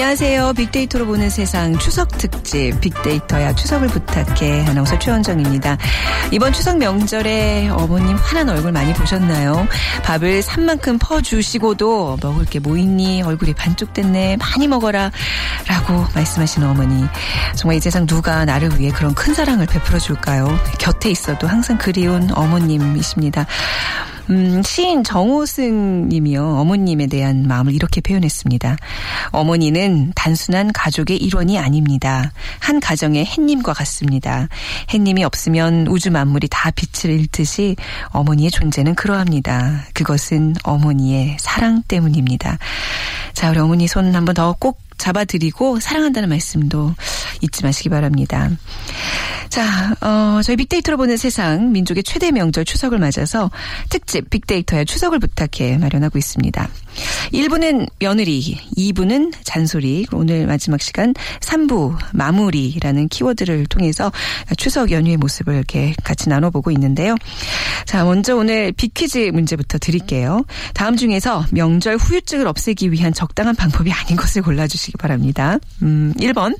안녕하세요. 빅데이터로 보는 세상 추석 특집 빅데이터야 추석을 부탁해 아나운서 최원정입니다. 이번 추석 명절에 어머님 환한 얼굴 많이 보셨나요? 밥을 산만큼 퍼주시고도 먹을 게 뭐 있니? 얼굴이 반쪽됐네. 많이 먹어라. 라고 말씀하시는 어머니. 정말 이 세상 누가 나를 위해 그런 큰 사랑을 베풀어 줄까요? 곁에 있어도 항상 그리운 어머님이십니다. 음, 시인 정호승 님이요. 어머님에 대한 마음을 이렇게 표현했습니다. 어머니는 단순한 가족의 일원이 아닙니다. 한 가정의 햇님과 같습니다. 햇님이 없으면 우주 만물이 다 빛을 잃듯이 어머니의 존재는 그러합니다. 그것은 어머니의 사랑 때문입니다. 자, 우리 어머니 손 한번 더 꼭 잡아드리고 사랑한다는 말씀도 잊지 마시기 바랍니다. 자, 어, 저희 빅데이터로 보는 세상 민족의 최대 명절 추석을 맞아서 특집 빅데이터의 추석을 부탁해 마련하고 있습니다. 1부는 며느리, 2부는 잔소리, 오늘 마지막 시간 3부 마무리라는 키워드를 통해서 추석 연휴의 모습을 이렇게 같이 나눠보고 있는데요. 자, 먼저 오늘 빅퀴즈 문제부터 드릴게요. 다음 중에서 명절 후유증을 없애기 위한 적당한 방법이 아닌 것을 골라주시기 바랍니다. 음, 1번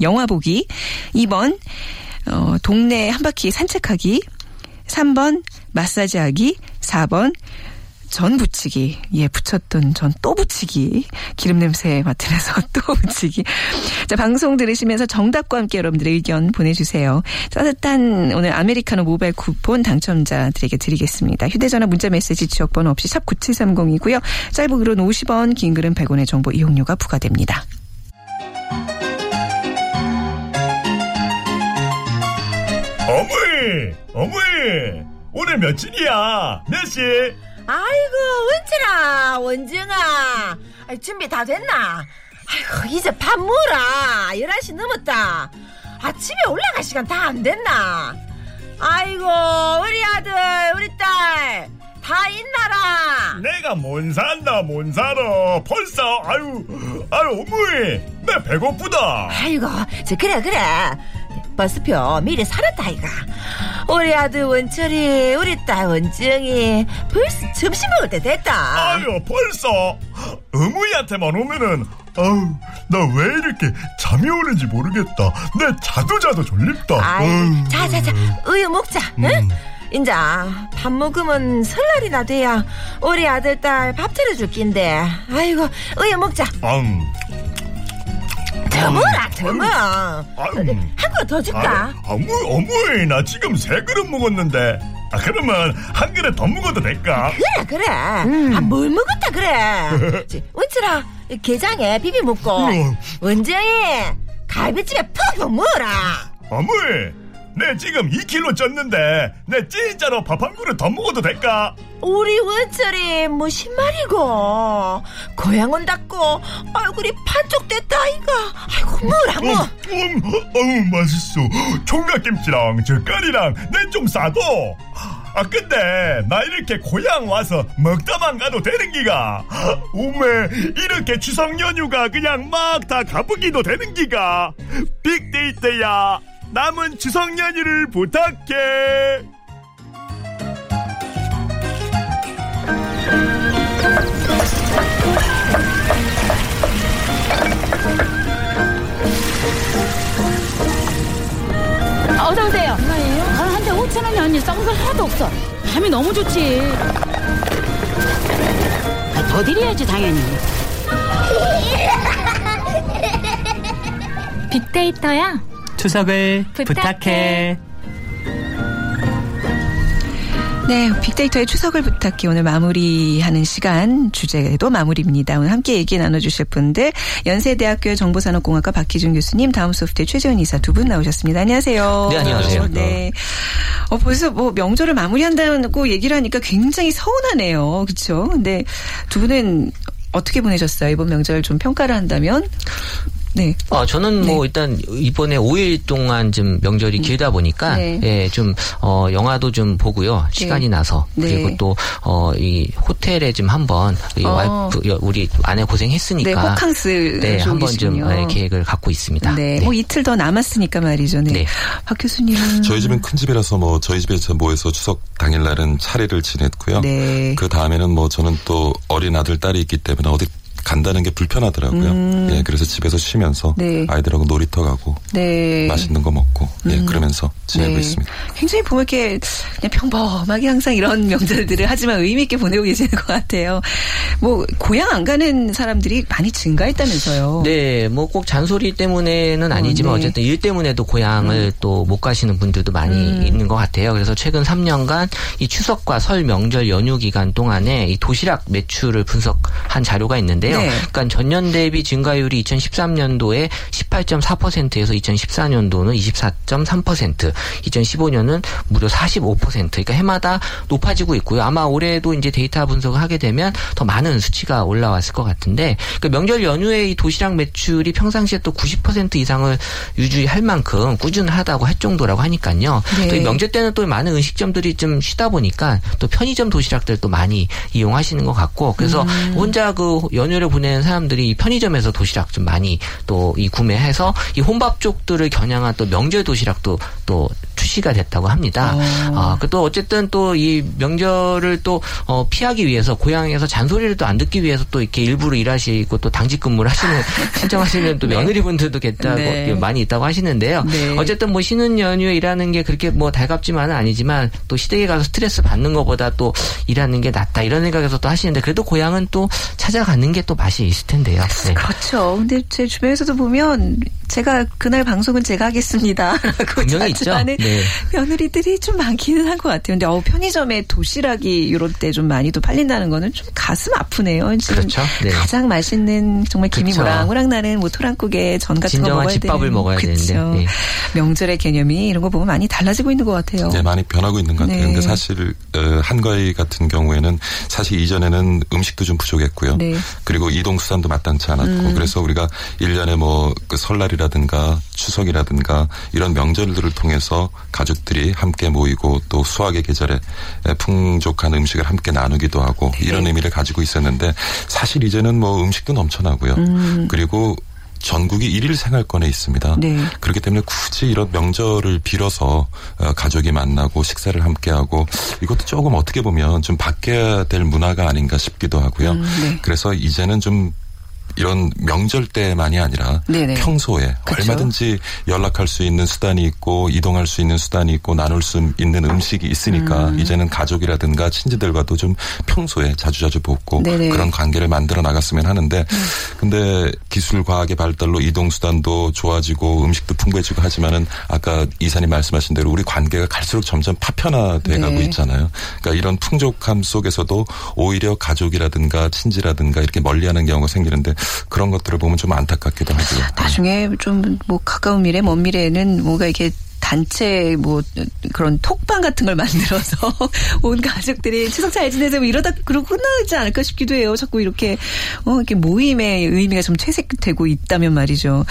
영화 보기, 2번 어, 동네 한 바퀴 산책하기, 3번 마사지하기, 4번 전 부치기. 예, 붙였던 전 또 부치기. 기름 냄새 맡으면서 또 부치기. 자, 방송 들으시면서 정답과 함께 여러분들의 의견 보내주세요. 따뜻한 오늘 아메리카노 모바일 쿠폰 당첨자들에게 드리겠습니다. 휴대전화 문자 메시지 지역번호 없이 샵 9730이고요. 짧은 글은 50원, 긴 글은 100원의 정보 이용료가 부과됩니다. 어머니, 어머니, 오늘 며칠이야? 몇 시? 아이고 원철아 원정아 준비 다 됐나? 아이고 이제 밥 먹어라 11시 넘었다 아침에 올라갈 시간 다 안 됐나? 아이고 우리 아들 우리 딸 다 있나라 내가 못 산다, 못 살아. 벌써, 아유, 아유, 어머니, 내 배고프다. 아이고 저 그래 그래 버스표 미리 사놨다 아이가 우리 아들 원철이 우리 딸 원정이 벌써 점심 먹을 때 됐다 아유, 벌써. 어머니한테만 오면은, 아유, 나왜 이렇게 잠이 오는지 모르겠다. 내 자도 자도 졸립다. 아유. 자자자, 우유 먹자. 응? 음. 인자 밥 먹으면 설날이나 돼야 우리 아들 딸 밥 차려줄 낀데. 아이고, 우유 먹자. 음. 더 먹어라, 더 먹어. 아유. 한 그릇 더 줄까? 아, 어머, 어머니, 나 지금 세 그릇 먹었는데. 아, 그러면 한 그릇 더 먹어도 될까? 그래, 그래. 아, 뭘 먹었다, 그래. 이 게장에 비비 먹고. 음. 원정이 갈비찜에 푹푹 먹어라. 어머니, 내 지금 2kg 쪘는데, 내 진짜로 밥 한 그릇 더 먹어도 될까? 우리 원철이 무슨 말이고 고향 온다고 얼굴이 반쪽 됐다 아이가 아이고 뭐라 뭐 음, 어우, 맛있어. 총각김치랑 젓갈이랑 내 좀 싸도. 아, 근데, 나 이렇게 고향 와서 먹다만 가도 되는 기가? 오메, 이렇게 추석 연휴가 그냥 막 다 가보기도 되는 기가? 빅데이터야, 남은 추석 연휴를 부탁해. 어서 오세요. 얼마예요? 한대 5천 원이 언니 썩은 거 하나도 없어. 감이 너무 좋지. 아, 더 드려야지 당연히. 빅데이터야. 추석을 부탁해. 부탁해. 네, 빅데이터의 추석을 부탁해 오늘 마무리하는 시간 주제도 마무리입니다. 오늘 함께 얘기 나눠주실 분들 연세대학교 정보산업공학과 박희준 교수님, 다음 소프트의 최재은 이사 두 분 나오셨습니다. 안녕하세요. 네, 안녕하세요. 네, 어, 벌써 뭐 명절을 마무리한다고 얘기를 하니까 굉장히 서운하네요. 그렇죠? 근데 두 분은 어떻게 보내셨어요? 이번 명절 좀 평가를 한다면? 네. 어, 저는 뭐 일단 이번에 5일 동안 좀 명절이 길다 보니까 네. 예, 좀 어, 영화도 좀 보고요. 시간이 나서 네. 그리고 또 어, 이 호텔에 좀 한번 이 어. 와이프 여- 우리 아내 고생했으니까 네, 호캉스 네, 한번 좀. 예, 계획을 갖고 있습니다. 네. 네. 뭐 이틀 더 남았으니까 말이죠. 네. 네. 박 교수님은 저희 집은 큰 집이라서 뭐 저희 집에서 모여서 추석 당일 날은 차례를 지냈고요. 네. 그 다음에는 뭐 저는 또 어린 아들 딸이 있기 때문에 어디 간다는 게 불편하더라고요. 예, 그래서 집에서 쉬면서 음. 네. 아이들하고 놀이터 가고 네. 맛있는 거 먹고 예, 음. 그러면서 지내고 네. 있습니다. 굉장히 보면 이렇게 그냥 평범하게 항상 이런 명절들을 하지만 의미 있게 보내고 계시는 것 같아요. 뭐 고향 안 가는 사람들이 많이 증가했다면서요. 네, 뭐 꼭 잔소리 때문에는 아니지만 네. 어, 쨌든 일 때문에도 고향을 또못 가시는 분들도 많이 음. 있는 것 같아요. 그래서 최근 3년간 이 추석과 설 명절 연휴 기간 동안에 이 도시락 매출을 분석한 자료가 있는데요. 네. 그러니까 전년 대비 증가율이 2013년도에 18.4%에서 2014년도는 24.3%, 2015년은 무려 45%. 그러니까 해마다 높아지고 있고요. 아마 올해도 이제 데이터 분석을 하게 되면 더 많은 수치가 올라왔을 것 같은데 그러니까 명절 연휴에 이 도시락 매출이 평상시에 또 90% 이상을 유지할 만큼 꾸준하다고 할 정도라고 하니까요. 네. 또이 명절 때는 또 많은 음식점들이 좀 쉬다 보니까 또 편의점 도시락들 또 많이 이용하시는 것 같고 그래서 음. 혼자 그 연휴를 보내는 사람들이 이 편의점에서 도시락 좀 많이 또 이 구매해서 이 혼밥 쪽들을 겨냥한 또 명절 도시락도 또 출시가 됐다고 합니다. 아, 그또 어쨌든 또 이 명절을 또 어, 피하기 위해서 고향에서 잔소리를 또 안 듣기 위해서 또 이렇게 일부러 일하시고 또 당직 근무를 하시는 신청하시는 또 며느리분들도 계다고 네. 많이 있다고 하시는데요. 네. 어쨌든 뭐 쉬는 연휴에 일하는 게 그렇게 뭐 달갑지만은 아니지만 또 시댁에 가서 스트레스 받는 것보다 또 일하는 게 낫다 이런 생각에서 또 하시는데 그래도 고향은 또 찾아가는 게또 맛이 있을 텐데요. 네. 그렇죠. 근데 제 주변에서도 보면 제가 그날 방송은 제가 하겠습니다라고 분명히 있죠. 자주하는 네. 며느리들이 좀 많기는 한 것 같아요. 근데 어, 편의점에 도시락이 이럴 때좀 많이 또 팔린다는 거는 좀 가슴 아프네요. 지금 그렇죠. 네. 가장 맛있는 정말 김이 그렇죠. 모락모락 나는 뭐 토랑국에 전 같은 거 진정한 먹어야 집밥을 되는. 먹어야 그쵸. 되는데, 네. 명절의 개념이 이런 거 보면 많이 달라지고 있는 것 같아요. 네, 많이 변하고 있는 것 같아요. 네. 근데 사실 어, 한가위 같은 경우에는 사실 이전에는 음식도 좀 부족했고요. 네. 그리고 이동 수단도 마땅치 않았고 음. 그래서 우리가 일년에 뭐 그 설날이 라든가 추석이라든가 이런 명절들을 통해서 가족들이 함께 모이고 또 수학의 계절에 풍족한 음식을 함께 나누기도 하고 네. 이런 의미를 가지고 있었는데 사실 이제는 뭐 음식도 넘쳐나고요. 음. 그리고 전국이 일일 생활권에 있습니다. 네. 그렇기 때문에 굳이 이런 명절을 빌어서 어, 가족이 만나고 식사를 함께하고 이것도 조금 어떻게 보면 좀 바뀌어야 될 문화가 아닌가 싶기도 하고요. 음, 네. 그래서 이제는 좀 이런 명절 때만이 아니라 네네. 평소에 그쵸. 얼마든지 연락할 수 있는 수단이 있고 이동할 수 있는 수단이 있고 나눌 수 있는 음식이 있으니까 음. 이제는 가족이라든가 친지들과도 좀 평소에 자주자주 뵙고 네네. 음. 그런 관계를 만들어 나갔으면 하는데 근데 기술 과학의 발달로 이동 수단도 좋아지고 음식도 풍부해지고 하지만은 아까 이사님 말씀하신 대로 우리 관계가 갈수록 점점 파편화돼 가고 네. 있잖아요. 그러니까 이런 풍족함 속에서도 오히려 가족이라든가 친지라든가 이렇게 멀리하는 경우가 생기는데 그런 것들을 보면 좀 안타깝기도 하고요. 나중에 좀 뭐 가까운 미래, 먼 미래에는 뭔가 이렇게 단체 뭐 그런 톡방 같은 걸 만들어서 온 가족들이 추석 잘 지내세요 뭐 이러다 그러고 끝나지 않을까 싶기도 해요. 자꾸 이렇게 어 이렇게 모임의 의미가 좀 퇴색되고 있다면 말이죠.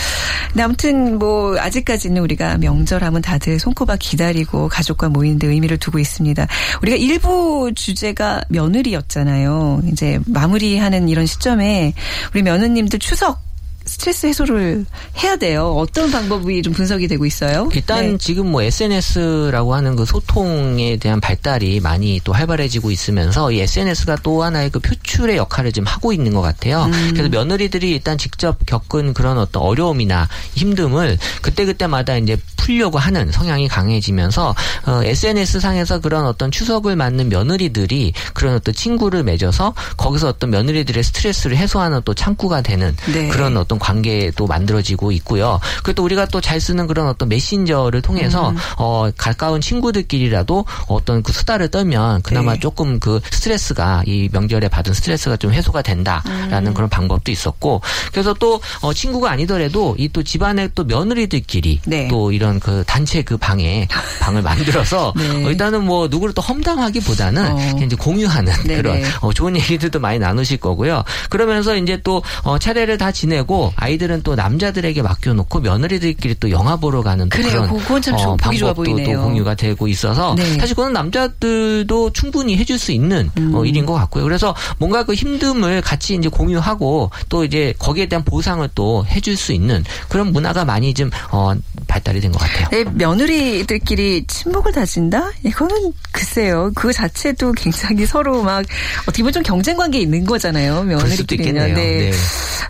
근데 아무튼 뭐 아직까지는 우리가 명절하면 다들 손꼽아 기다리고 가족과 모이는데 의미를 두고 있습니다. 우리가 일부 주제가 며느리였잖아요. 이제 마무리하는 이런 시점에 우리 며느님들 추석 스트레스 해소를 해야 돼요. 어떤 방법이 좀 분석이 되고 있어요? 일단 네. 지금 뭐 SNS라고 하는 그 소통에 대한 발달이 많이 또 활발해지고 있으면서 이 SNS가 또 하나의 그 표출의 역할을 좀 하고 있는 것 같아요. 음. 그래서 며느리들이 일단 직접 겪은 그런 어떤 어려움이나 힘듦을 그때그때마다 이제 풀려고 하는 성향이 강해지면서 어, SNS 상에서 그런 어떤 추석을 맞는 며느리들이 그런 어떤 친구를 맺어서 거기서 어떤 며느리들의 스트레스를 해소하는 또 창구가 되는 네. 그런 어떤 어떤 관계도 만들어지고 있고요. 그리고 또 우리가 또 잘 쓰는 그런 어떤 메신저를 통해서 음. 어 가까운 친구들끼리라도 어떤 그 수다를 떨면 그나마 네. 조금 그 스트레스가 이 명절에 받은 스트레스가 좀 해소가 된다라는 음. 그런 방법도 있었고 그래서 또 어, 친구가 아니더라도 이 또 집안의 또 며느리들끼리 네. 또 이런 그 단체 그 방에 방을 만들어서 네. 어, 일단은 뭐 누구를 또 험담하기보다는 어. 이제 공유하는 네네. 그런 어, 좋은 얘기들도 많이 나누실 거고요. 그러면서 이제 또 어, 차례를 다 지내고 아이들은 또 남자들에게 맡겨놓고 며느리들끼리 또 영화 보러 가는 또 그래요. 그건 참 좋아 방법도 보이네요. 또 공유가 되고 있어서 네. 사실 그건 남자들도 충분히 해줄 수 있는 음. 어, 일인 것 같고요. 그래서 뭔가 그 힘듦을 같이 이제 공유하고 또 이제 거기에 대한 보상을 또 해줄 수 있는 그런 문화가 많이 좀 어, 발달이 된 것 같아요. 네, 며느리들끼리 친목을 다진다? 이거는 글쎄요. 그 자체도 굉장히 서로 막 어떻게 보면 좀 경쟁 관계에 있는 거잖아요. 며느리끼리는. 있겠네요. 네.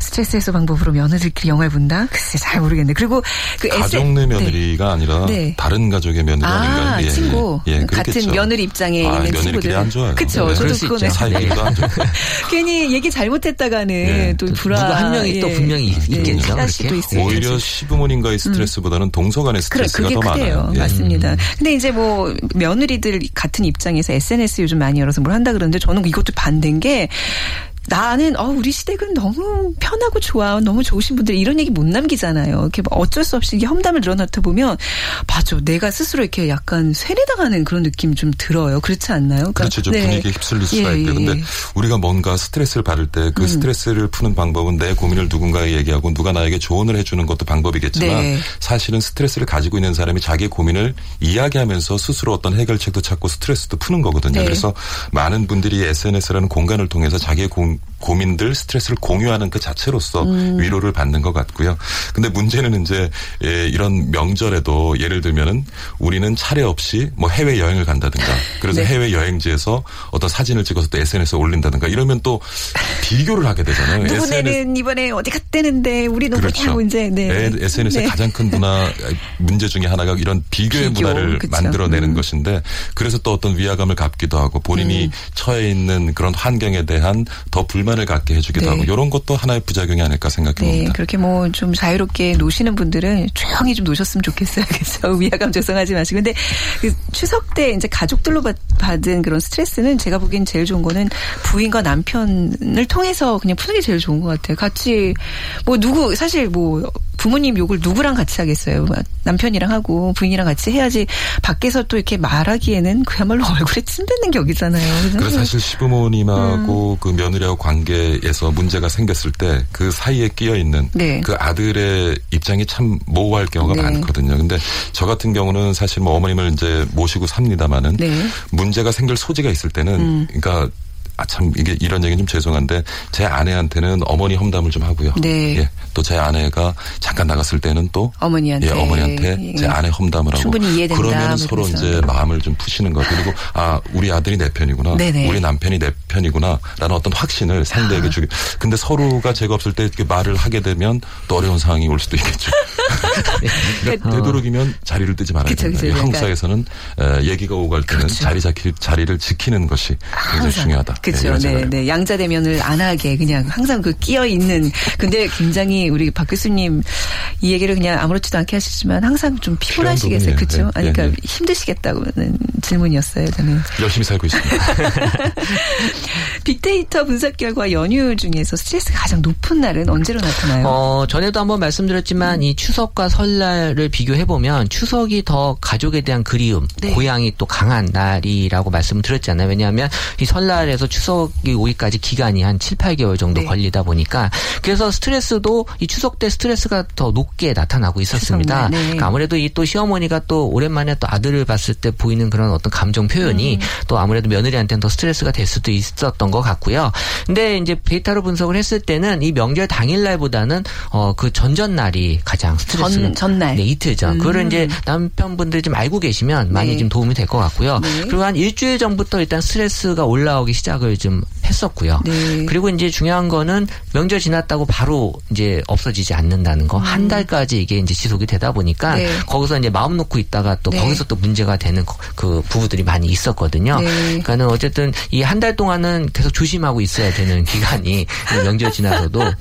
스트레스 해소 방법 으로 며느리들끼리 영화를 본다? 글쎄 잘 모르겠네. 그리고 그 가족 내 며느리가 아니라 네. 다른 가족의 며느리 아, 아닌가요? 예, 친구. 예, 예, 같은. 며느리 입장에 아, 있는 며느리끼리 친구들. 안 좋아요. 그쵸. 네. 저도 그거는. 사이끼리도 안 좋고. 괜히 얘기 잘못했다가는 예. 또또 불화. 누가 한 명이 또 분명히 있겠죠, 도 그렇게? 있을 오히려 테지. 시부모님과의 스트레스보다는 동서간의 음. 그래, 스트레스가 그게 더 크대요. 많아요. 예. 맞습니다. 근데 이제 뭐 며느리들 같은 입장에서 SNS 요즘 많이 열어서 뭘 한다 그러는데 저는 이것도 반대인 게 나는 어 우리 시댁은 너무 편하고 좋아 너무 좋으신 분들 이런 얘기 못 남기잖아요. 이렇게 뭐 어쩔 수 없이 이게 험담을 늘어놓다 보면 맞아 내가 스스로 이렇게 약간 쇠뇌당하는 그런 느낌 좀 들어요. 그렇지 않나요? 그러니까 그렇죠. 좀 네. 분위기에 휩쓸릴 수가 예. 예, 근데 예. 우리가 뭔가 스트레스를 받을 때그 스트레스를 푸는 방법은 내 고민을 누군가에 얘기하고 누가 나에게 조언을 해주는 것도 방법이겠지만 네. 사실은 스트레스를 가지고 있는 사람이 자기의 고민을 이야기하면서 스스로 어떤 해결책도 찾고 스트레스도 푸는 거거든요. 네. 그래서 많은 분들이 SNS라는 공간을 통해서 자기의 고, 고민들, 스트레스를 공유하는 그 자체로서 음. 위로를 받는 것 같고요. 근데 문제는 이제 예, 이런 명절에도 예를 들면은 우리는 차례 없이 뭐 해외 여행을 간다든가 그래서 네. 해외 여행지에서 어떤 사진을 찍어서 또 SNS에 올린다든가 이러면 또 비교를 하게 되잖아요. 누구네는 이번에 어디 갔대는데 우리는 그렇죠. 뭐냐고 이제 네. SNS의 네. 가장 큰 문화 문제 중에 하나가 이런 비교의 비교, 문화를 그쵸. 만들어내는 음. 것인데 그래서 또 어떤 위화감을 갖기도 하고 본인이 음. 처해 있는 그런 환경에 대한 더 불만을 갖게 해주기도 네. 하고 이런 것도 하나의 부작용이 아닐까 생각해 네, 봅니다. 그렇게 뭐 좀 자유롭게 노시는 분들은 조용히 좀 노셨으면 좋겠어요. 그래서 위화감 조성하지 마시고. 근데 그 추석 때 이제 가족들로 받, 받은 그런 스트레스는 제가 보기엔 제일 좋은 거는 부인과 남편을 통해서 그냥 푸는 게 제일 좋은 것 같아요. 같이 뭐 누구 사실 뭐 부모님 욕을 누구랑 같이 하겠어요. 뭐 남편이랑 하고 부인이랑 같이 해야지 밖에서 또 이렇게 말하기에는 그야말로 얼굴에 침 뱉는 격이잖아요. 그래서 사실 음. 시부모님하고 그 며느리하고 관계에서 문제가 생겼을 때 그 사이에 끼어 있는 네. 그 아들의 입장이 참 모호할 경우가 네. 많거든요. 근데 저 같은 경우는 사실 뭐 어머님을 이제 모시고 삽니다마는 네. 문제가 생길 소지가 있을 때는 음. 그러니까 아, 참, 이게 이런 얘기는 좀 죄송한데, 제 아내한테는 어머니 험담을 좀 하고요. 네. 예. 또 제 아내가 잠깐 나갔을 때는 또, 어머니한테 예, 어머니한테 제 아내 험담을 하고. 충분히 이해된다, 그러면 뭐 서로. 이제 마음을 좀 푸시는 거. 그리고, 아, 우리 아들이 내 편이구나. 네네. 우리 남편이 내 편이구나. 라는 어떤 확신을 상대에게 주기. 근데 서로가 제가 없을 때 이렇게 말을 하게 되면 또 어려운 상황이 올 수도 있겠죠. 그러니까 되도록이면 자리를 뜨지 말아야 된다. 이 한국 그러니까- 사회에서는 에, 얘기가 오고 갈 때는 자리 자기, 자리를 지키는 것이 굉장히 중요하다. 예, 그렇죠. 네, 네. 양자 대면을 안 하게 그냥 항상 그 끼어 있는. 근데 굉장히 우리 박 교수님 이 얘기를 그냥 아무렇지도 않게 하시지만 항상 좀 피곤하시겠어요. 그렇죠? 네, 아니 네, 그러니까 네. 힘드시겠다고는 질문이었어요. 저는. 열심히 살고 있습니다. 빅데이터 분석 결과 연휴 중에서 스트레스가 가장 높은 날은 언제로 나타나요? 어, 전에도 한번 말씀드렸지만 이 추석과 설날을 비교해 보면 추석이 더 가족에 대한 그리움, 네. 고향이 또 강한 날이라고 말씀드렸잖아요. 왜냐하면 이 설날에서 추석이 오기까지 기간이 한 7, 8개월 정도 네. 걸리다 보니까 그래서 스트레스도 이 추석 때 스트레스가 더 높게 나타나고 있었습니다. 네. 그러니까 아무래도 이 또 시어머니가 또 오랜만에 또 아들을 봤을 때 보이는 그런 어떤 감정 표현이 또 아무래도 며느리한테는 더 스트레스가 될 수도 있었던 것 같고요. 근데 이제 데이터로 분석을 했을 때는 이 명절 당일날보다는 어 그 전전날이 가장 스트레스 전- 전날. 네, 이틀 전. 음. 그거를 이제 남편분들이 좀 알고 계시면 많이 네. 좀 도움이 될 것 같고요. 네. 그리고 한 일주일 전부터 일단 스트레스가 올라오기 시작 을 좀 했었고요. 네. 그리고 이제 중요한 거는 명절 지났다고 바로 이제 없어지지 않는다는 거. 한 달까지 이게 이제 지속이 되다 보니까 음. 네. 거기서 이제 마음 놓고 있다가 또 네. 거기서 또 문제가 되는 거- 그 부부들이 많이 있었거든요. 네. 그러니까는 어쨌든 이 한 달 동안은 계속 조심하고 있어야 되는 기간이 이 명절 지나서도 꼭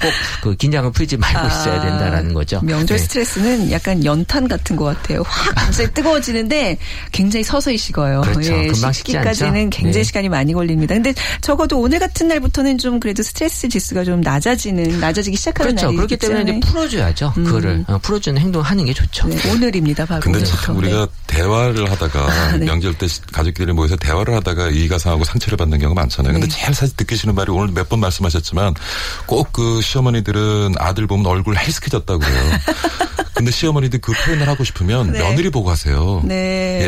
그 긴장을 풀지 말고 있어야 된다라는 거죠. 아, 명절 네. 스트레스는 약간 연탄 같은 것 같아요. 확 갑자기 뜨거워지는데 굉장히 서서히 식어요. 예, 그렇죠. 금방 식지 식기까지는? 굉장히 네. 시간이 많이 걸립니다. 근데 적어도 오늘 같은 날부터는 좀 그래도 스트레스 지수가 좀 낮아지는, 낮아지기 시작하는 그렇죠. 날이 그렇기 때문에 이제 풀어줘야죠. 그거를 어, 풀어주는 행동하는 게 좋죠. 네, 오늘입니다. 바로 근데 오늘부터. 참 우리가 대화를 하다가 아, 네. 명절 때 가족끼리 모여서 대화를 하다가 이의가 상하고 상처를 받는 경우가 많잖아요. 근데 네. 제일 사실 듣기 싫은 말이 오늘 몇 번 말씀하셨지만 꼭 그 시어머니들은 아들 보면 얼굴 헬스케졌다고 그래요. 근데 시어머니들 그 표현을 하고 싶으면 네. 며느리 보고 하세요. 네.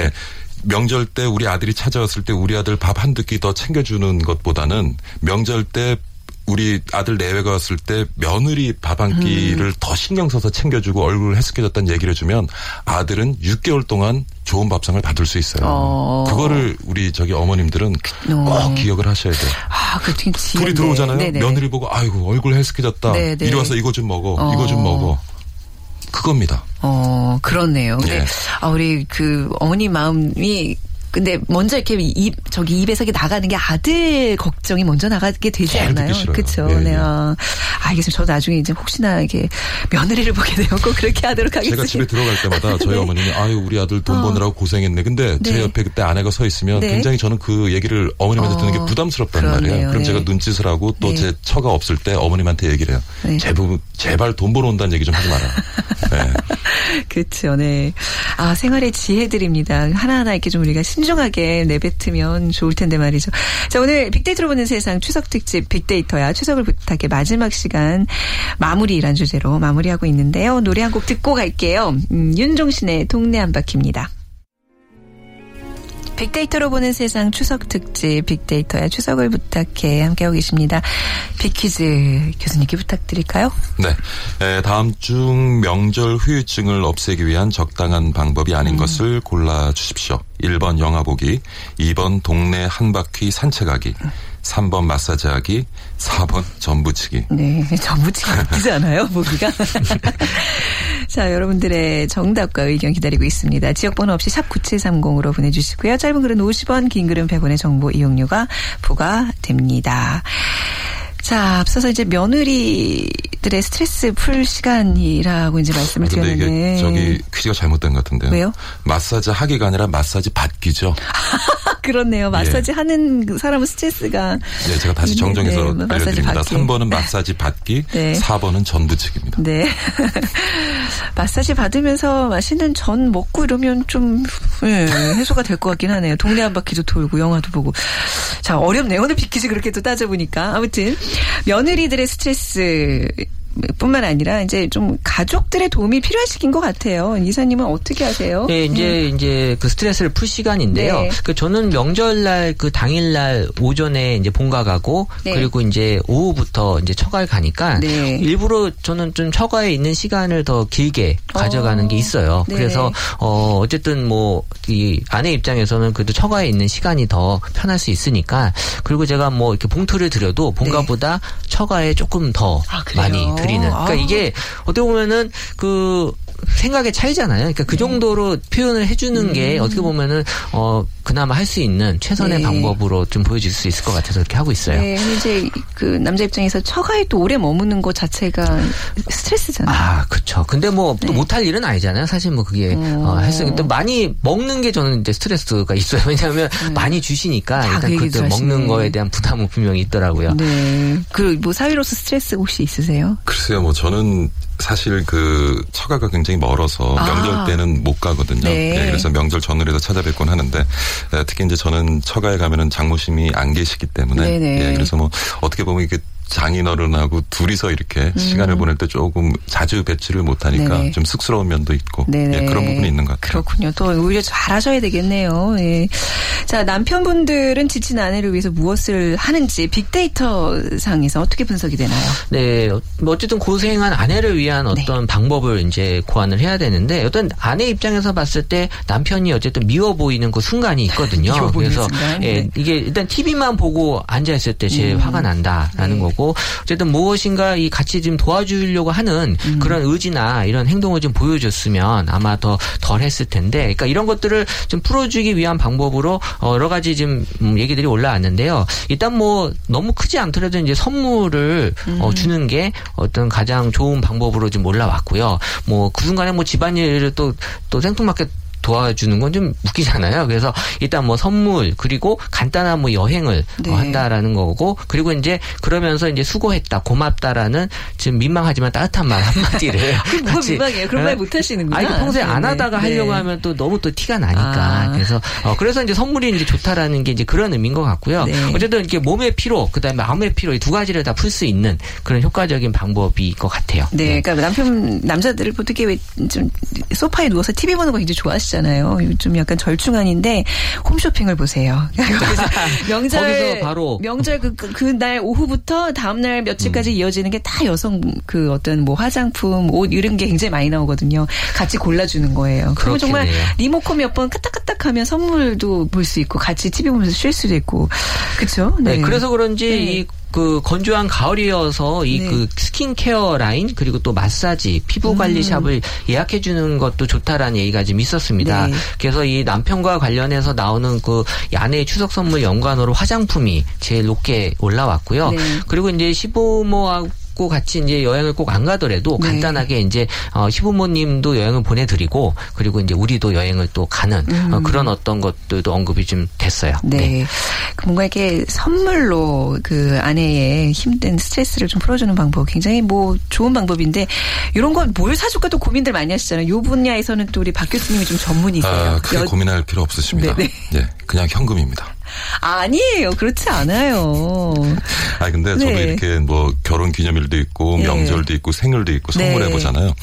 예. 명절 때 우리 아들이 찾아왔을 때 우리 아들 밥 한두 끼 더 챙겨주는 것보다는 명절 때 우리 아들 내외가 왔을 때 며느리 밥 한 끼를 음. 더 신경 써서 챙겨주고 얼굴 헬스케졌다는 얘기를 해주면 아들은 6개월 동안 좋은 밥상을 받을 수 있어요. 어. 그거를 우리 저기 어머님들은 어. 꼭 기억을 하셔야 돼요. 아, 그. 둘이 들어오잖아요. 네네. 며느리 보고 아이고 얼굴. 네네. 이리 와서 이거 좀 먹어. 어. 이거 좀 먹어. 그겁니다. 어, 그렇네요. 근데, 예. 아, 우리 그 어머니 마음이 근데 먼저 이렇게 입 저기 입에서 나가는 게 아들 걱정이 먼저 나가게 되지 않나요? 그렇죠. 예, 네. 예. 아, 알겠습니다. 저도 나중에 이제 혹시나 이게 며느리를 보게 되면 꼭 그렇게 하도록 하겠습니다. 제가 집에 들어갈 때마다 저희 네. 어머님이 아유 우리 아들 돈 어. 버느라고 고생했네. 근데 제 네. 옆에 그때 아내가 서 있으면 네. 굉장히 저는 그 얘기를 어머님한테 듣는 게 어, 부담스럽단. 말이에요. 그럼 네. 제가 눈짓을 하고 또 네. 제 처가 없을 때 어머님한테 얘기를 해요. 네. 제부, 제발 돈 벌어 온다는 얘기 좀 하지 마라. 네. 그렇죠. 네. 아, 생활의 지혜들입니다. 하나하나 이렇게 좀 우리가 신중하게 내뱉으면 좋을 텐데 말이죠. 자, 오늘 빅데이터로 보는 세상 추석 특집 빅데이터야 추석을 부탁해 마지막 시간 마무리란 주제로 마무리하고 있는데요. 노래 한 곡 듣고 갈게요. 음, 윤종신의 동네 한 바퀴입니다. 빅데이터로 보는 세상 추석 특집 빅데이터야 추석을 부탁해 함께하고 계십니다. 빅퀴즈 교수님께 부탁드릴까요? 네. 에, 다음 중 명절 후유증을 없애기 위한 적당한 방법이 아닌 것을 골라 주십시오. 1번 영화 보기, 2번 동네 한 바퀴 산책하기, 3번 마사지하기, 4번 전부치기. 네, 전부치기 나쁘지 않아요, 보기가. 자, 여러분들의 정답과 의견 기다리고 있습니다. 지역번호 없이 샵 9730으로 보내주시고요. 짧은 글은 50원, 긴 글은 100원의 정보 이용료가 부과됩니다. 자, 앞서서 이제 며느리들의 스트레스 풀 시간이라고 이제 말씀을 아, 드렸는데. 이게 저기 퀴즈가 잘못된 것 같은데요. 왜요? 마사지 하기가 아니라 마사지 받기죠. 그렇네요. 마사지 하는 그 사람은 스트레스가. 네, 제가 다시 네, 정정해서 네, 마사지 알려드립니다. 받기. 3번은 마사지 받기, 네. 4번은 전부치기입니다. 네. 마사지 받으면서 맛있는 전 먹고 이러면 좀, 예, 해소가 될 것 같긴 하네요. 동네 한 바퀴도 돌고, 영화도 보고. 자, 어렵네요. 오늘 비키즈 그렇게 또 따져보니까. 아무튼, 며느리들의 스트레스, 뿐만 아니라 이제 좀 가족들의 도움이 필요한 시기인 것 같아요. 이사님은 어떻게 하세요? 네, 이제 이제 그 스트레스를 풀 시간인데요. 네. 그 저는 명절날 그 당일날 오전에 이제 본가 가고 네. 그리고 이제 오후부터 이제 처가를 가니까 네. 일부러 저는 좀 처가에 있는 시간을 더 길게 가져가는 어. 게 있어요. 네. 그래서 어 어쨌든 뭐 이 아내 입장에서는 그래도 처가에 있는 시간이 더 편할 수 있으니까 그리고 제가 뭐 이렇게 봉투를 드려도 본가보다 처가에 조금 더 네. 아? 많이 드리는. 그러니까 아. 이게 어떻게 보면은 그 생각의 차이잖아요. 그러니까 네. 그 정도로 표현을 해주는 게 어떻게 보면은 어 그나마 할 수 있는 최선의 음. 네. 방법으로 좀 보여줄 수 있을 것 같아서 이렇게 하고 있어요. 네, 이제 그 남자 입장에서 처가에 또 오래 머무는 것 자체가 스트레스잖아요. 아, 그렇죠. 근데 뭐또 네. 못할 일은 아니잖아요. 사실 뭐 그게 어. 어, 할수 또 많이 먹는 게 저는 이제 스트레스가 있어요. 왜냐하면 많이 주시니까 다 일단 그 그때 먹는. 거에 대한 부담은 분명히 있더라고요. 네. 그뭐 사위로서 스트레스 혹시 있으세요? 글쎄요, 뭐 저는 사실 그 처가가 굉장히 멀어서 아. 명절 때는 못 가거든요. 네. 예, 그래서 명절 전후에도 찾아뵙곤 하는데 에, 특히 이제 저는 처가에 가면은 장모님이 안 계시기 때문에 네네. 예, 그래서 뭐 어떻게 보면 이게 장인어른하고 둘이서 이렇게 시간을 보낼 때 조금 자주 뵙지를 못하니까 음. 네네. 좀 쑥스러운 면도 있고. 예, 그런 부분이 있는 것 같아요. 그렇군요. 또 오히려 잘하셔야 되겠네요. 예. 자, 남편분들은 지친 아내를 위해서 무엇을 하는지 빅데이터 상에서 어떻게 분석이 되나요? 네, 뭐 어쨌든 고생한 아내를 위한 네. 어떤 방법을 이제 고안을 해야 되는데 어떤 아내 입장에서 봤을 때 남편이 어쨌든 미워 보이는 그 순간이 있거든요. 미워 보이는 그래서 순간? 예, 네. 이게 일단 TV만 보고 앉아 있을 때 제 일 음. 화가 난다라는 네. 거고 어쨌든 무엇인가 이 같이 좀 도와주려고 하는 음. 그런 의지나 이런 행동을 좀 보여줬으면 아마 더 덜 했을 텐데, 그러니까 이런 것들을 좀 풀어주기 위한 방법으로 어, 여러 가지 좀 음, 얘기들이 올라왔는데요. 일단 뭐 너무 크지 않더라도 이제 선물을 어, 음. 주는 게 어떤 가장 좋은 방법으로 좀 올라왔고요. 뭐 그 순간에 뭐 집안일을 또 또 생뚱맞게 도와주는 건 좀 웃기잖아요. 그래서 일단 뭐 선물 그리고 간단한 뭐 여행을 네. 어, 한다라는 거고 그리고 이제 그러면서 이제 수고했다 고맙다라는 지금 민망하지만 따뜻한 말 한마디를 그 뭐가 민망해요? 그런 말 못 하시는구나. 아 이거 평소에 안 네네. 하다가 네. 하려고 하면 또 너무 또 티가 나니까 아. 그래서 어, 그래서 이제 선물이 이제 좋다라는 게 이제 그런 의미인 것 같고요. 네. 어쨌든 이렇게 몸의 피로 그다음에 마음의 피로 이 두 가지를 다 풀 수 있는 그런 효과적인 방법일 것 같아요. 네, 그러니까 남편 남자들을 보통 왜좀 소파에 누워서 TV 보는 거 굉장히 좋아하시 잖아요. 좀 약간 절충안인데 홈쇼핑을 보세요. 명절 바로. 명절 그 그날 오후부터 다음 날 며칠까지 음. 이어지는 게 다 여성 그 어떤 뭐 화장품, 옷 이런 게 굉장히 많이 나오거든요. 같이 골라주는 거예요. 그러면 정말. 리모컨 몇 번 까딱까딱하면 선물도 볼 수 있고 같이 TV 보면서 쉴 수도 있고 그렇죠. 네, 그래서 그런지 네. 이 그 건조한 가을이어서 이 네. 그 스킨케어 라인 그리고 또 마사지 피부 관리 샵을 예약해 주는 것도 좋다라는 얘기가 좀 있었습니다. 음. 네. 그래서 이 남편과 관련해서 나오는 그이 아내의 추석 선물 연관으로 화장품이 제일 높게 올라왔고요. 네. 그리고 이제 시부모하고 고 같이 이제 여행을 꼭 안 가더라도 네. 간단하게 이제 어 시부모님도 여행을 보내드리고 그리고 이제 우리도 여행을 또 가는 어, 그런 어떤 것들도 언급이 좀 됐어요. 음. 네. 그 뭔가 이렇게 선물로 그 아내의 힘든 스트레스를 좀 풀어주는 방법 굉장히 뭐 좋은 방법인데 이런 건 뭘 사줄까 또 고민들 많이 하시잖아요. 요 분야에서는 또 우리 박 교수님이 좀 전문이세요. 아, 크게 여- 고민할 필요 없으십니다. 네, 예, 그냥 현금입니다. 아니에요. 그렇지 않아요. 아 근데 저도 네. 이렇게 뭐 결혼 기념일도 있고 네. 명절도 있고 생일도 있고 네. 선물해 보잖아요.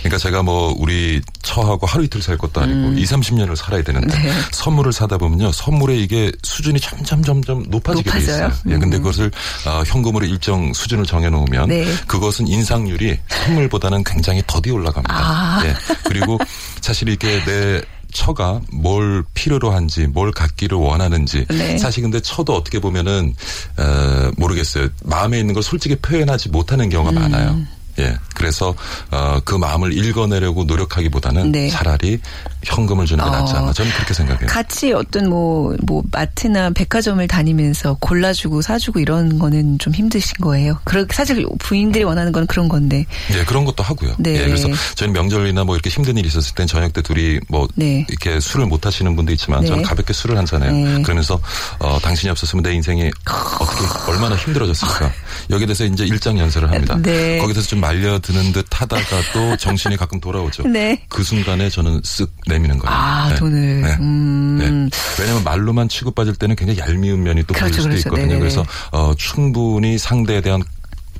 그러니까 제가 뭐 우리 처하고 하루 이틀 살 것도 아니고 음. 이 2, 30년을 살아야 되는데 네. 선물을 사다 보면요. 선물의 이게 수준이 점점 점점 높아지게 돼 높아져요? 있어요. 예, 근데 그것을 어, 현금으로 일정 수준을 정해 놓으면 네. 그것은 인상률이 선물보다는 굉장히 더디 올라갑니다. 아. 예. 그리고 사실 이게 내 처가 뭘 필요로 한지 뭘 갖기를 원하는지 네. 사실 근데 처도 어떻게 보면은 어, 모르겠어요 마음에 있는 걸 솔직히 표현하지 못하는 경우가 음. 많아요. 예, 그래서 어, 그 마음을 읽어내려고 노력하기보다는 네. 차라리 현금을 주는 게 낫지 어. 않나 저는 그렇게 생각해요. 같이 어떤 뭐, 뭐, 마트나 백화점을 다니면서 골라주고 사주고 이런 거는 좀 힘드신 거예요. 그러, 사실 부인들이 원하는 건 그런 건데. 예, 그런 것도 하고요. 네. 예, 그래서 저는 명절이나 뭐 이렇게 힘든 일이 있었을 땐 저녁 때 둘이 뭐 네. 이렇게 술을 못 하시는 분도 있지만 네. 저는 가볍게 술을 한잖아요. 네. 그러면서 어, 당신이 없었으면 내 인생이 어떻게 얼마나 힘들어졌을까. 여기에 대해서 이제 일장 연설을 합니다. 네. 거기에 대해서 좀 말려드는 듯 하다가도 정신이 가끔 돌아오죠. 네. 그 순간에 저는 쓱 내미는 거예요. 아, 네. 돈을. 네. 음. 네. 왜냐하면 말로만 치고 빠질 때는 굉장히 얄미운 면이 또 그렇죠, 보일 수도 그렇죠. 있거든요. 네네네. 그래서 어, 충분히 상대에 대한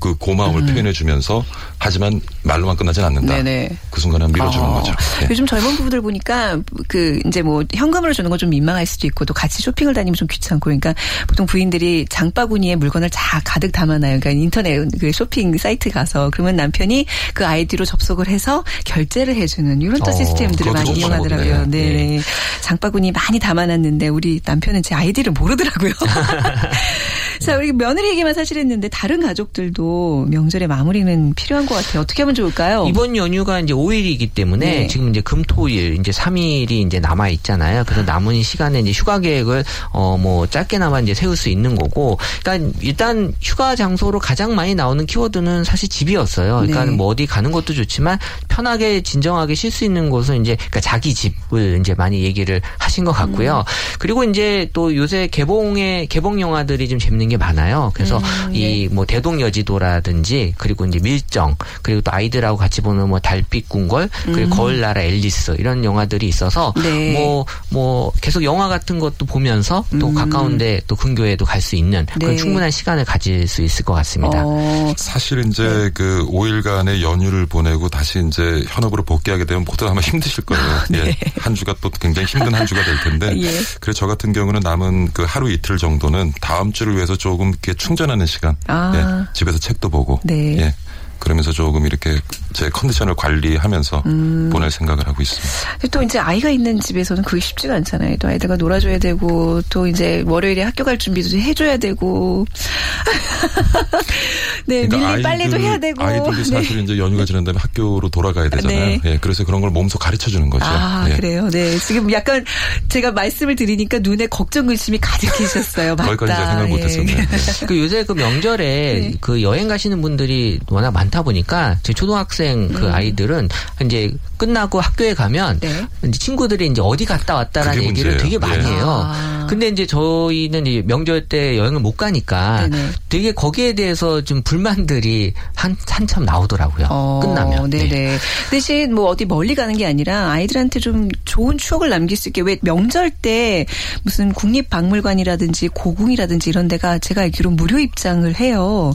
그 고마움을 표현해 주면서 하지만 말로만 끝나진 않는다. 음. 네네. 그 순간에 밀어주는 어, 거죠. 네. 요즘 젊은 부부들 보니까 그 이제 뭐 현금으로 주는 건 좀 민망할 수도 있고 또 같이 쇼핑을 다니면 좀 귀찮고 그러니까 보통 부인들이 장바구니에 물건을 다 가득 담아놔요. 그러니까 인터넷 그 쇼핑 사이트 가서 그러면 남편이 그 아이디로 접속을 해서 결제를 해주는 이런 또 어, 시스템들을 많이 이용하더라고요. 방법이네요. 네. 장바구니 많이 담아놨는데 우리 남편은 제 아이디를 모르더라고요. 자, 우리 며느리 얘기만 사실 했는데 다른 가족들도 명절의 마무리는 필요한 것 같아요. 어떻게 하면 좋을까요? 이번 연휴가 이제 5일이기 때문에 네. 지금 이제 금 토 일 이제 3일이 이제 남아 있잖아요. 그래서 남은 시간에 이제 휴가 계획을 어 뭐 짧게나마 이제 세울 수 있는 거고. 그러니까 일단 휴가 장소로 가장 많이 나오는 키워드는 사실 집이었어요. 그러니까 네. 뭐 어디 가는 것도 좋지만 편하게 진정하게 쉴 수 있는 곳은 이제 그러니까 자기 집을 이제 많이 얘기를 하신 것 같고요. 그리고 이제 또 요새 개봉의 개봉 영화들이 좀 재밌는 게게 많아요. 그래서 음, 이뭐 대동여지도라든지 그리고 이제 밀정 그리고 또 아이들하고 같이 보는 뭐 달빛 궁궐 그리고 거울나라 앨리스 이런 영화들이 있어서 음. 네. 뭐뭐 계속 영화 같은 것도 보면서 또 가까운데 또 근교에도 갈 수 있는 그런 음. 네. 충분한 시간을 가질 수 있을 것 같습니다. 어, 사실 이제 네. 그 5일간의 연휴를 보내고 다시 이제 현업으로 복귀하게 되면 모두 아마 힘드실 거예요. 예. 한 주가 또 굉장히 힘든 한 주가 될 텐데. 아, 네. 예. 그래서 저 같은 경우는 남은 그 하루 이틀 정도는 다음 주를 위해서 조금 이렇게 충전하는 시간. 아. 예. 집에서 책도 보고. 네. 예. 그러면서 조금 이렇게 제 컨디션을 관리하면서 음. 보낼 생각을 하고 있습니다. 또 이제 아이가 있는 집에서는 그게 쉽지가 않잖아요. 또 아이들과 놀아줘야 되고 또 이제 월요일에 학교 갈 준비도 해줘야 되고. 네, 밀린 빨래도 해야 되고. 그러니까 아이들도 네. 사실 이제 연휴가 지난 다음에 학교로 돌아가야 되잖아요. 네. 예. 그래서 그런 걸 몸소 가르쳐 주는 거죠. 아, 예. 그래요. 네. 지금 약간 제가 말씀을 드리니까 눈에 걱정 의심이 가득히셨어요. 맞다. 거기까지 제가 생각 예. 못했었네요. 네. 그 요새 그 명절에 네. 그 여행 가시는 분들이 워낙 많다 보니까 제 초등학생 그 아이들은 이제 끝나고 학교에 가면 네. 이제 친구들이 이제 어디 갔다 왔다라는 얘기를 문제예요. 되게 많이 예. 해요. 아. 근데 이제 저희는 이제 명절 때 여행을 못 가니까 네네. 되게 거기에 대해서 좀 불만들이 한 한참 나오더라고요. 어, 끝나면. 네네. 네. 대신 뭐 어디 멀리 가는 게 아니라 아이들한테 좀 좋은 추억을 남길 수 있게 왜 명절 때 무슨 국립박물관이라든지 고궁이라든지 이런 데가 제가 알기로 무료 입장을 해요.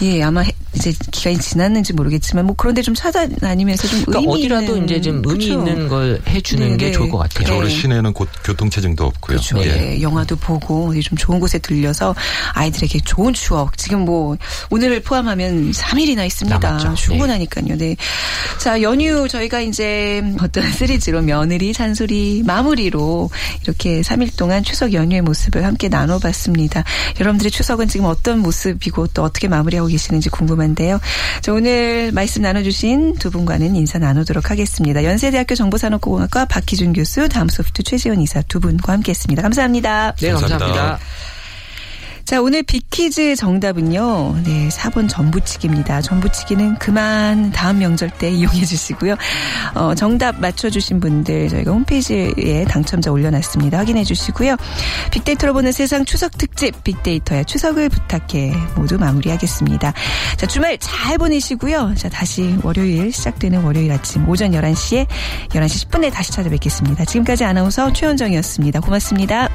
네. 예, 아마 해- 이제 기간이 지났는지 모르겠지만 뭐 그런데 좀 찾아다니면서 좀 그러니까 의미 어디라도 있는 이제 좀 의미 그쵸? 있는 걸 해주는 네, 게 네. 좋을 것 같아요. 그쪽으로 네. 시내는 곧 교통체증도 없고요. 그렇죠. 예. 예, 영화도 보고 좀 좋은 곳에 들려서 아이들에게 좋은 추억. 지금 뭐 오늘을 포함하면 3일이나 있습니다. 남았죠. 충분하니까요. 네. 자 연휴 저희가 이제 어떤 시리즈로 며느리 잔소리 마무리로 이렇게 3일 동안 추석 연휴의 모습을 함께 나눠봤습니다. 여러분들의 추석은 지금 어떤 모습이고 또 어떻게 마무리하고 계시는지 궁금 한데요. 자, 오늘 말씀 나눠주신 두 분과는 인사 나누도록 하겠습니다. 연세대학교 정보산업공학과 박희준 교수, 다음소프트 최지원 이사 두 분과 함께했습니다. 감사합니다. 네, 감사합니다. 감사합니다. 자, 오늘 빅퀴즈 정답은요. 네, 4번 전부치기입니다. 전부치기는 그만 다음 명절 때 이용해 주시고요. 어, 정답 맞춰주신 분들 저희가 홈페이지에 당첨자 올려놨습니다. 확인해 주시고요. 빅데이터로 보는 세상 추석 특집 빅데이터야 추석을 부탁해 모두 마무리하겠습니다. 자, 주말 잘 보내시고요. 자, 다시 월요일 시작되는 월요일 아침 오전 11시에 11시 10분에 다시 찾아뵙겠습니다. 지금까지 아나운서 최현정이었습니다. 고맙습니다.